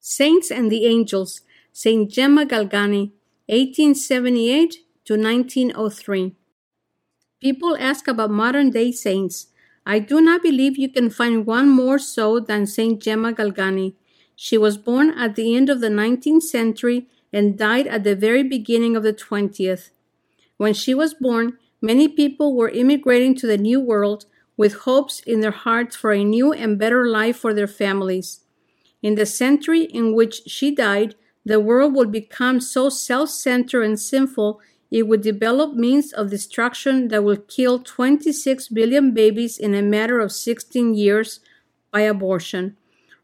Saints and the Angels, Saint Gemma Galgani, 1878 to 1903. People ask about modern day saints. I do not believe you can find one more so than Saint Gemma Galgani. She was born at the end of the 19th century and died at the very beginning of the 20th. When she was born, many people were immigrating to the New World with hopes in their hearts for a new and better life for their families. In the century in which she died, the world would become so self centered and sinful it would develop means of destruction that will kill 26 billion babies in a matter of 16 years by abortion.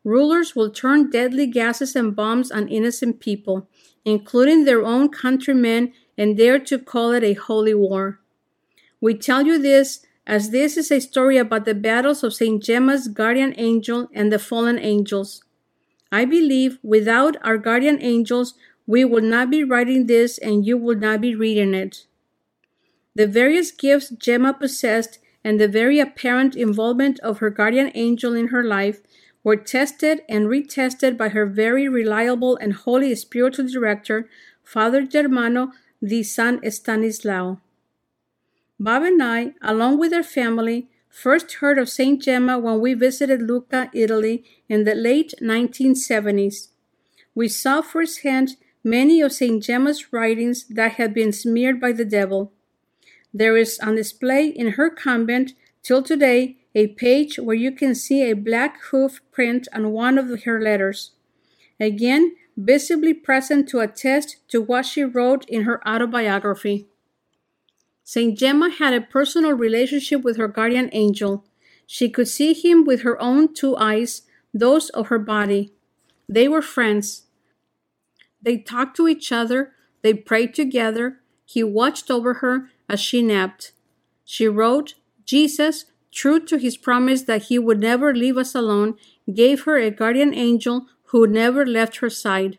Rulers will turn deadly gases and bombs on innocent people, including their own countrymen, and dare to call it a holy war. We tell you this as this is a story about the battles of St. Gemma's guardian angel and the fallen angels. I believe without our guardian angels, we would not be writing this and you would not be reading it. The various gifts Gemma possessed and the very apparent involvement of her guardian angel in her life were tested and retested by her very reliable and holy spiritual director, Father Germano di San Estanislao. Bob and I, along with our family, first heard of St. Gemma when we visited Lucca, Italy in the late 1970s. We saw firsthand many of St. Gemma's writings that had been smeared by the devil. There is on display in her convent till today a page where you can see a black hoof print on one of her letters. Again, visibly present to attest to what she wrote in her autobiography. St. Gemma had a personal relationship with her guardian angel. She could see him with her own two eyes, those of her body. They were friends. They talked to each other, they prayed together. He watched over her as she napped. She wrote, Jesus, true to his promise that he would never leave us alone, gave her a guardian angel who never left her side.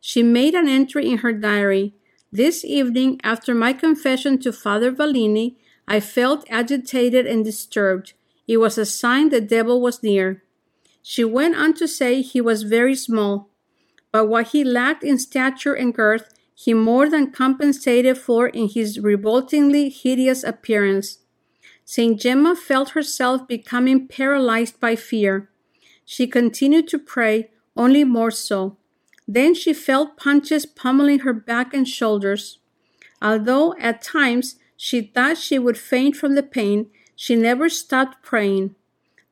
She made an entry in her diary. This evening, after my confession to Father Vallini, I felt agitated and disturbed. It was a sign the devil was near. She went on to say he was very small, but what he lacked in stature and girth, he more than compensated for in his revoltingly hideous appearance. Saint Gemma felt herself becoming paralyzed by fear. She continued to pray, only more so. Then she felt punches pummeling her back and shoulders. Although at times she thought she would faint from the pain, she never stopped praying.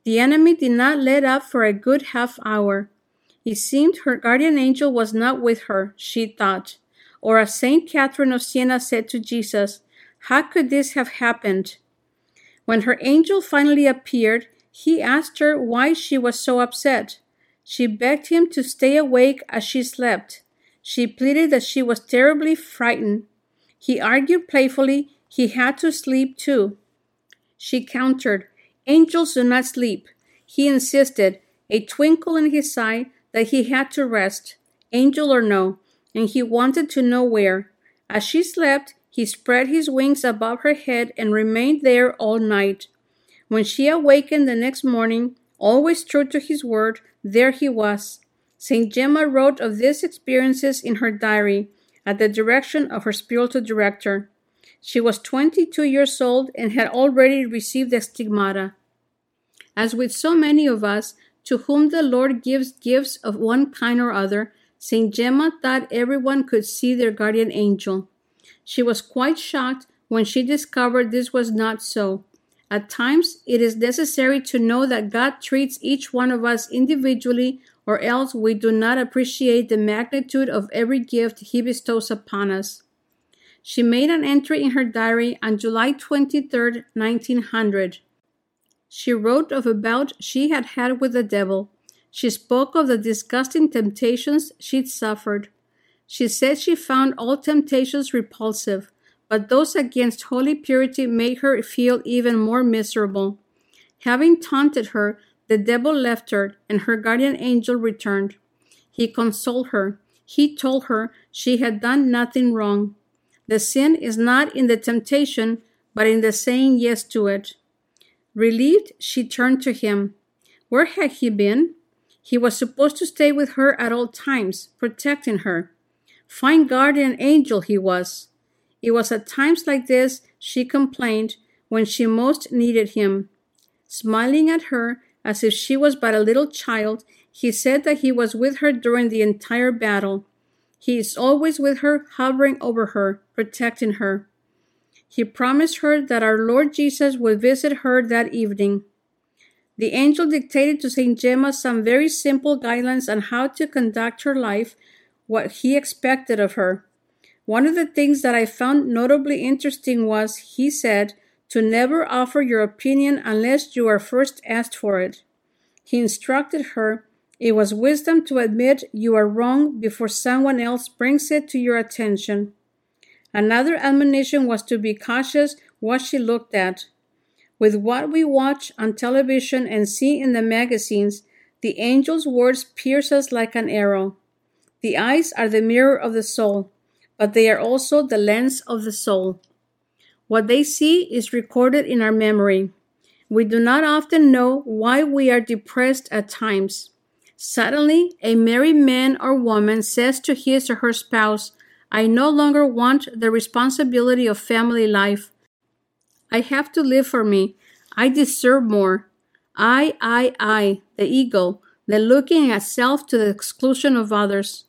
The enemy did not let up for a good half hour. It seemed her guardian angel was not with her, she thought. Or as Saint Catherine of Siena said to Jesus, How could this have happened? When her angel finally appeared, he asked her why she was so upset. She begged him to stay awake as she slept. She pleaded that she was terribly frightened. He argued playfully he had to sleep too. She countered, Angels do not sleep. He insisted, a twinkle in his eye, that he had to rest, angel or no, and he wanted to know where. As she slept, he spread his wings above her head and remained there all night. When she awakened the next morning, always true to his word, there he was. St. Gemma wrote of these experiences in her diary at the direction of her spiritual director. She was 22 years old and had already received the stigmata. As with so many of us, to whom the Lord gives gifts of one kind or other, St. Gemma thought everyone could see their guardian angel. She was quite shocked when she discovered this was not so. At times, it is necessary to know that God treats each one of us individually, or else we do not appreciate the magnitude of every gift He bestows upon us. She made an entry in her diary on July 23, 1900. She wrote of a bout she had had with the devil. She spoke of the disgusting temptations she'd suffered. She said she found all temptations repulsive but those against holy purity made her feel even more miserable. Having taunted her, the devil left her, and her guardian angel returned. He consoled her. He told her she had done nothing wrong. The sin is not in the temptation, but in the saying yes to it. Relieved, she turned to him. Where had he been? He was supposed to stay with her at all times, protecting her. Fine guardian angel he was. It was at times like this, she complained, when she most needed him. Smiling at her as if she was but a little child, he said that he was with her during the entire battle. He is always with her, hovering over her, protecting her. He promised her that our Lord Jesus would visit her that evening. The angel dictated to St. Gemma some very simple guidelines on how to conduct her life, what he expected of her. One of the things that I found notably interesting was, he said, to never offer your opinion unless you are first asked for it. He instructed her it was wisdom to admit you are wrong before someone else brings it to your attention. Another admonition was to be cautious what she looked at. With what we watch on television and see in the magazines, the angel's words pierce us like an arrow. The eyes are the mirror of the soul, but they are also the lens of the soul. What they see is recorded in our memory. We do not often know why we are depressed at times. Suddenly, a married man or woman says to his or her spouse, I no longer want the responsibility of family life. I have to live for me. I deserve more. I, I, I, the ego, the looking at self to the exclusion of others.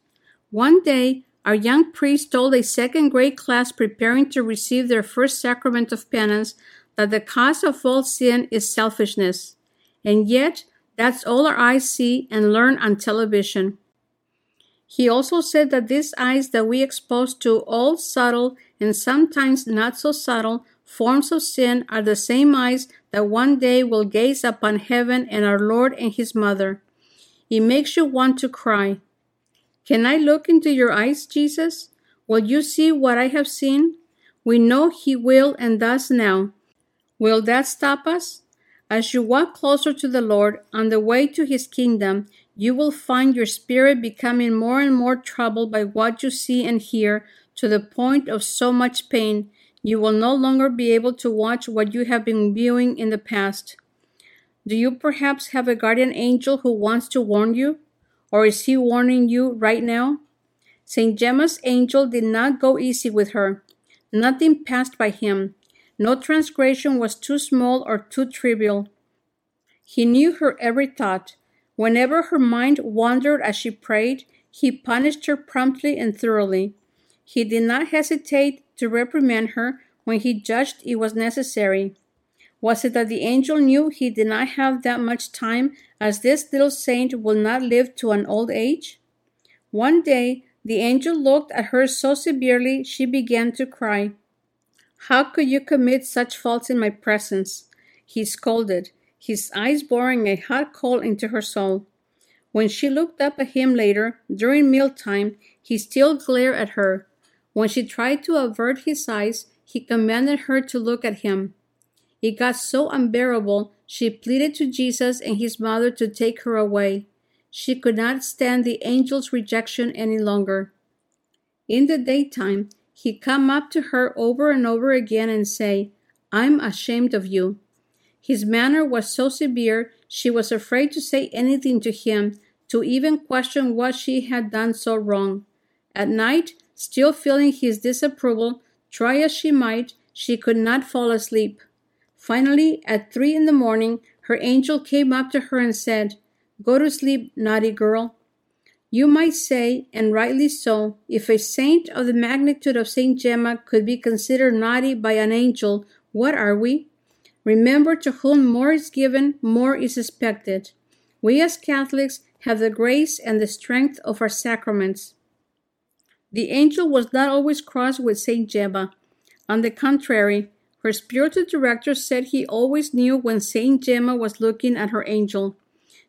One day, our young priest told a second grade class preparing to receive their first sacrament of penance that the cause of all sin is selfishness. And yet, that's all our eyes see and learn on television. He also said that these eyes that we expose to all subtle and sometimes not so subtle forms of sin are the same eyes that one day will gaze upon heaven and our Lord and His Mother. It makes you want to cry. Can I look into your eyes, Jesus? Will you see what I have seen? We know He will and does now. Will that stop us? As you walk closer to the Lord on the way to His kingdom, you will find your spirit becoming more and more troubled by what you see and hear to the point of so much pain you will no longer be able to watch what you have been viewing in the past. Do you perhaps have a guardian angel who wants to warn you? Or is he warning you right now? St. Gemma's angel did not go easy with her. Nothing passed by him. No transgression was too small or too trivial. He knew her every thought. Whenever her mind wandered as she prayed, he punished her promptly and thoroughly. He did not hesitate to reprimand her when he judged it was necessary. Was it that the angel knew he did not have that much time, as this little saint will not live to an old age? One day, the angel looked at her so severely she began to cry. How could you commit such faults in my presence? He scolded, his eyes boring a hot coal into her soul. When she looked up at him later, during mealtime, he still glared at her. When she tried to avert his eyes, he commanded her to look at him. It got so unbearable, she pleaded to Jesus and his mother to take her away. She could not stand the angel's rejection any longer. In the daytime, he'd come up to her over and over again and say, I'm ashamed of you. His manner was so severe, she was afraid to say anything to him, to even question what she had done so wrong. At night, still feeling his disapproval, try as she might, she could not fall asleep. Finally, at three in the morning, her angel came up to her and said, Go to sleep, naughty girl. You might say, and rightly so, if a saint of the magnitude of Saint Gemma could be considered naughty by an angel, what are we? Remember to whom more is given, more is expected. We as Catholics have the grace and the strength of our sacraments. The angel was not always cross with Saint Gemma. On the contrary, her spiritual director said he always knew when Saint Gemma was looking at her angel.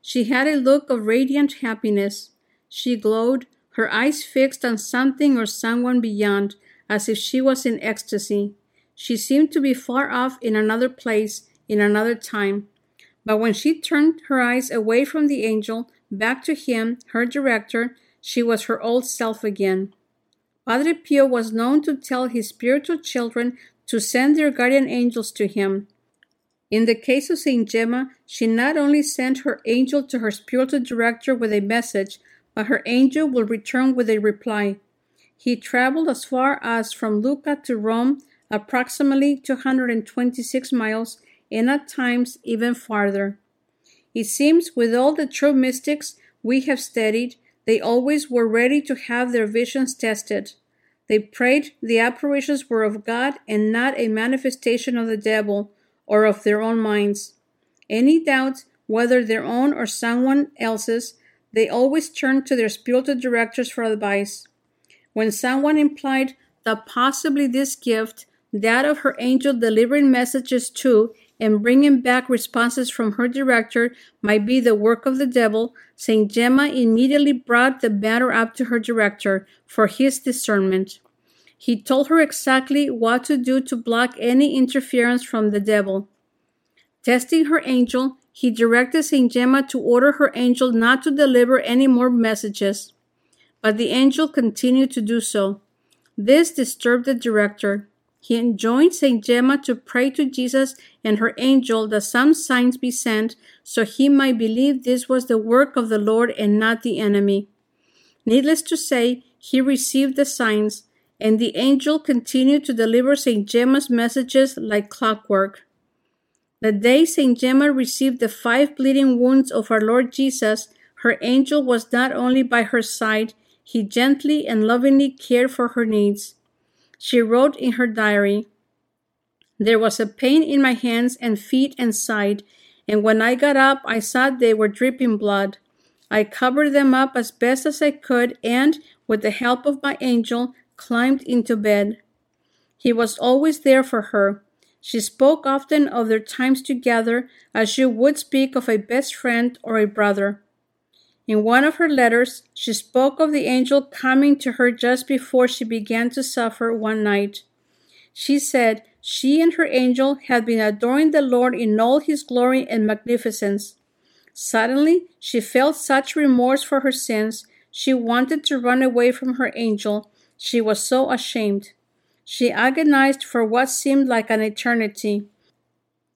She had a look of radiant happiness. She glowed, her eyes fixed on something or someone beyond, as if she was in ecstasy. She seemed to be far off in another place, in another time. But when she turned her eyes away from the angel, back to him, her director, she was her old self again. Padre Pio was known to tell his spiritual children to send their guardian angels to him. In the case of Saint Gemma, she not only sent her angel to her spiritual director with a message, but her angel will return with a reply. He traveled as far as from Lucca to Rome, approximately 226 miles, and at times even farther. It seems with all the true mystics we have studied, they always were ready to have their visions tested. They prayed the apparitions were of God and not a manifestation of the devil or of their own minds. Any doubt, whether their own or someone else's, they always turned to their spiritual directors for advice. When someone implied that possibly this gift, that of her angel delivering messages to and bringing back responses from her director, might be the work of the devil, St. Gemma immediately brought the matter up to her director for his discernment. He told her exactly what to do to block any interference from the devil. Testing her angel, he directed St. Gemma to order her angel not to deliver any more messages. But the angel continued to do so. This disturbed the director. He enjoined St. Gemma to pray to Jesus and her angel that some signs be sent, so he might believe this was the work of the Lord and not the enemy. Needless to say, he received the signs, and the angel continued to deliver St. Gemma's messages like clockwork. The day St. Gemma received the five bleeding wounds of our Lord Jesus, her angel was not only by her side, he gently and lovingly cared for her needs. She wrote in her diary, There was a pain in my hands and feet and side, and when I got up, I saw they were dripping blood. I covered them up as best as I could and, with the help of my angel, climbed into bed. He was always there for her. She spoke often of their times together as she would speak of a best friend or a brother. In one of her letters, she spoke of the angel coming to her just before she began to suffer one night. She said she and her angel had been adoring the Lord in all his glory and magnificence. Suddenly, she felt such remorse for her sins, she wanted to run away from her angel. She was so ashamed. She agonized for what seemed like an eternity.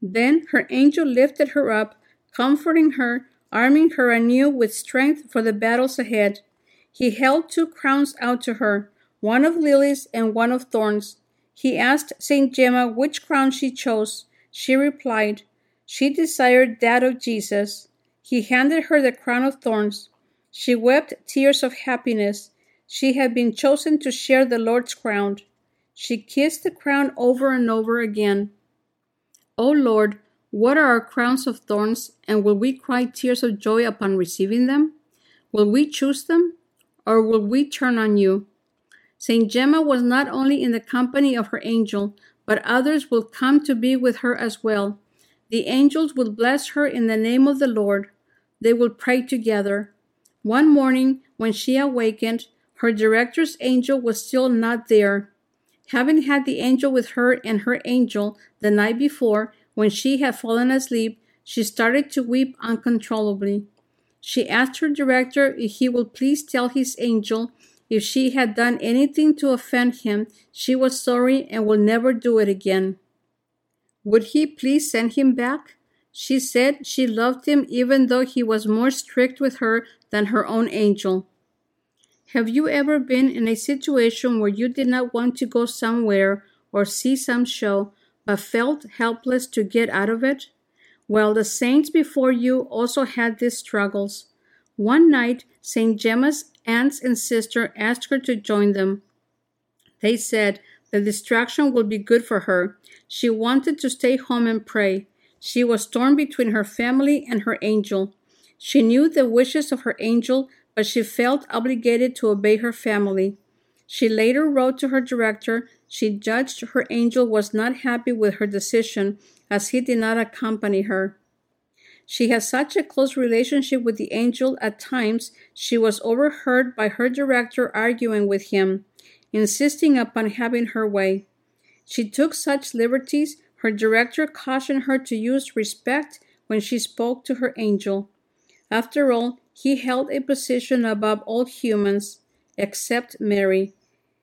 Then her angel lifted her up, comforting her, arming her anew with strength for the battles ahead. He held two crowns out to her, one of lilies and one of thorns. He asked Saint Gemma which crown she chose. She replied, She desired that of Jesus. He handed her the crown of thorns. She wept tears of happiness. She had been chosen to share the Lord's crown. She kissed the crown over and over again. O Lord, what are our crowns of thorns, and will we cry tears of joy upon receiving them? Will we choose them, or will we turn on you? Saint Gemma was not only in the company of her angel, but others will come to be with her as well. The angels will bless her in the name of the Lord. They will pray together. One morning, when she awakened, her director's angel was still not there. Having had the angel with her and her angel the night before, when she had fallen asleep, she started to weep uncontrollably. She asked her director if he would please tell his angel if she had done anything to offend him, she was sorry and would never do it again. Would he please send him back? She said she loved him even though he was more strict with her than her own angel. Have you ever been in a situation where you did not want to go somewhere or see some show, but felt helpless to get out of it? Well, the saints before you also had these struggles. One night, St. Gemma's aunts and sister asked her to join them. They said the distraction would be good for her. She wanted to stay home and pray. She was torn between her family and her angel. She knew the wishes of her angel, but she felt obligated to obey her family. She later wrote to her director she judged her angel was not happy with her decision as he did not accompany her. She had such a close relationship with the angel at times she was overheard by her director arguing with him, insisting upon having her way. She took such liberties, her director cautioned her to use respect when she spoke to her angel. After all, he held a position above all humans, except Mary.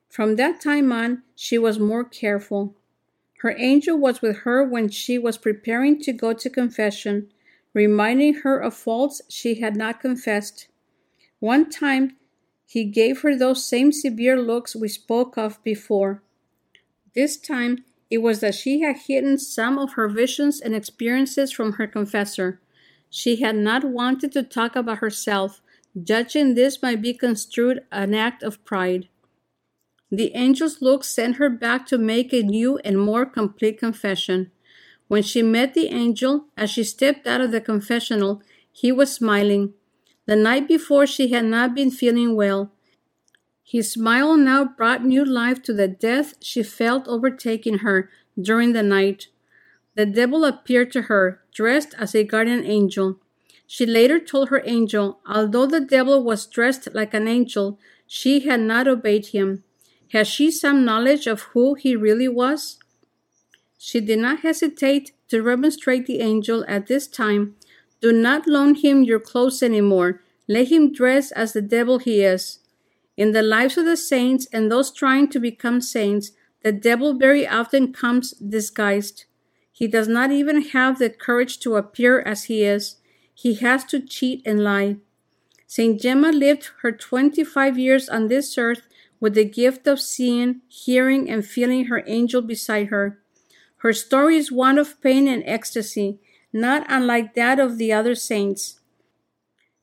From that time on, she was more careful. Her angel was with her when she was preparing to go to confession, reminding her of faults she had not confessed. One time, he gave her those same severe looks we spoke of before. This time, it was that she had hidden some of her visions and experiences from her confessor. She had not wanted to talk about herself, judging this might be construed an act of pride. The angel's look sent her back to make a new and more complete confession. When she met the angel, as she stepped out of the confessional, he was smiling. The night before, she had not been feeling well. His smile now brought new life to the death she felt overtaking her during the night. The devil appeared to her, dressed as a guardian angel. She later told her angel, although the devil was dressed like an angel, she had not obeyed him. Had she some knowledge of who he really was? She did not hesitate to remonstrate the angel at this time. Do not loan him your clothes anymore. Let him dress as the devil he is. In the lives of the saints and those trying to become saints, the devil very often comes disguised. He does not even have the courage to appear as he is. He has to cheat and lie. Saint Gemma lived her 25 years on this earth with the gift of seeing, hearing, and feeling her angel beside her. Her story is one of pain and ecstasy, not unlike that of the other saints.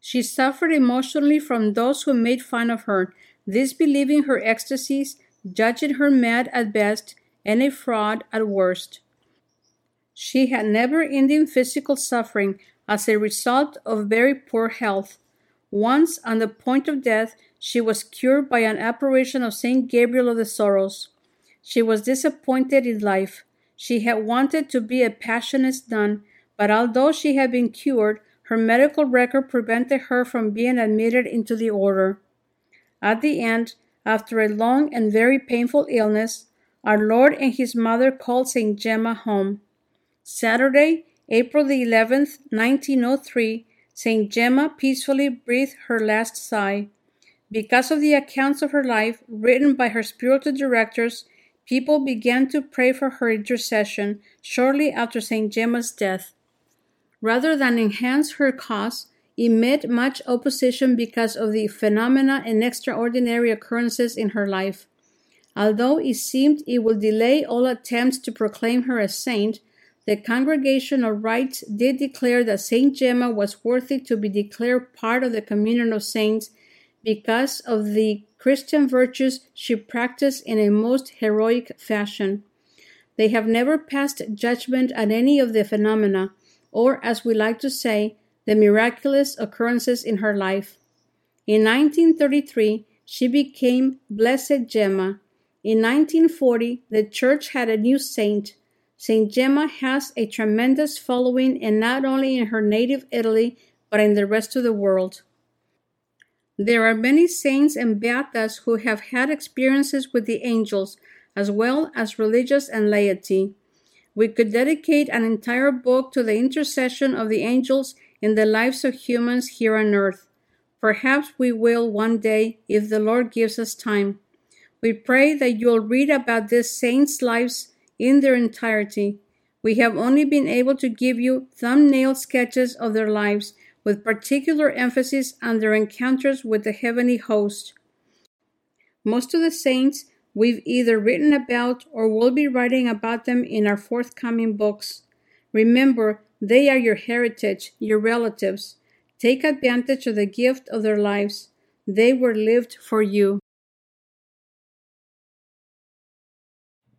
She suffered emotionally from those who made fun of her, disbelieving her ecstasies, judging her mad at best and a fraud at worst. She had never ending physical suffering as a result of very poor health. Once on the point of death, she was cured by an apparition of Saint Gabriel of the Sorrows. She was disappointed in life. She had wanted to be a passionist nun, but although she had been cured, her medical record prevented her from being admitted into the order. At the end, after a long and very painful illness, our Lord and His Mother called St. Gemma home. Saturday, April the 11th, 1903, St. Gemma peacefully breathed her last sigh. Because of the accounts of her life written by her spiritual directors, people began to pray for her intercession shortly after St. Gemma's death. Rather than enhance her cause, it met much opposition because of the phenomena and extraordinary occurrences in her life. Although it seemed it would delay all attempts to proclaim her a saint, the Congregation of Rites did declare that Saint Gemma was worthy to be declared part of the communion of saints because of the Christian virtues she practiced in a most heroic fashion. They have never passed judgment on any of the phenomena, or, as we like to say, the miraculous occurrences in her life. In 1933, she became Blessed Gemma. In 1940, the church had a new saint. Saint Gemma has a tremendous following and not only in her native Italy, but in the rest of the world. There are many saints and beatas who have had experiences with the angels, as well as religious and laity. We could dedicate an entire book to the intercession of the angels in the lives of humans here on earth. Perhaps we will one day if the Lord gives us time. We pray that you'll read about these saints' lives in their entirety. We have only been able to give you thumbnail sketches of their lives with particular emphasis on their encounters with the heavenly host. Most of the saints we've either written about or will be writing about them in our forthcoming books. Remember they are your heritage, your relatives. Take advantage of the gift of their lives. They were lived for you.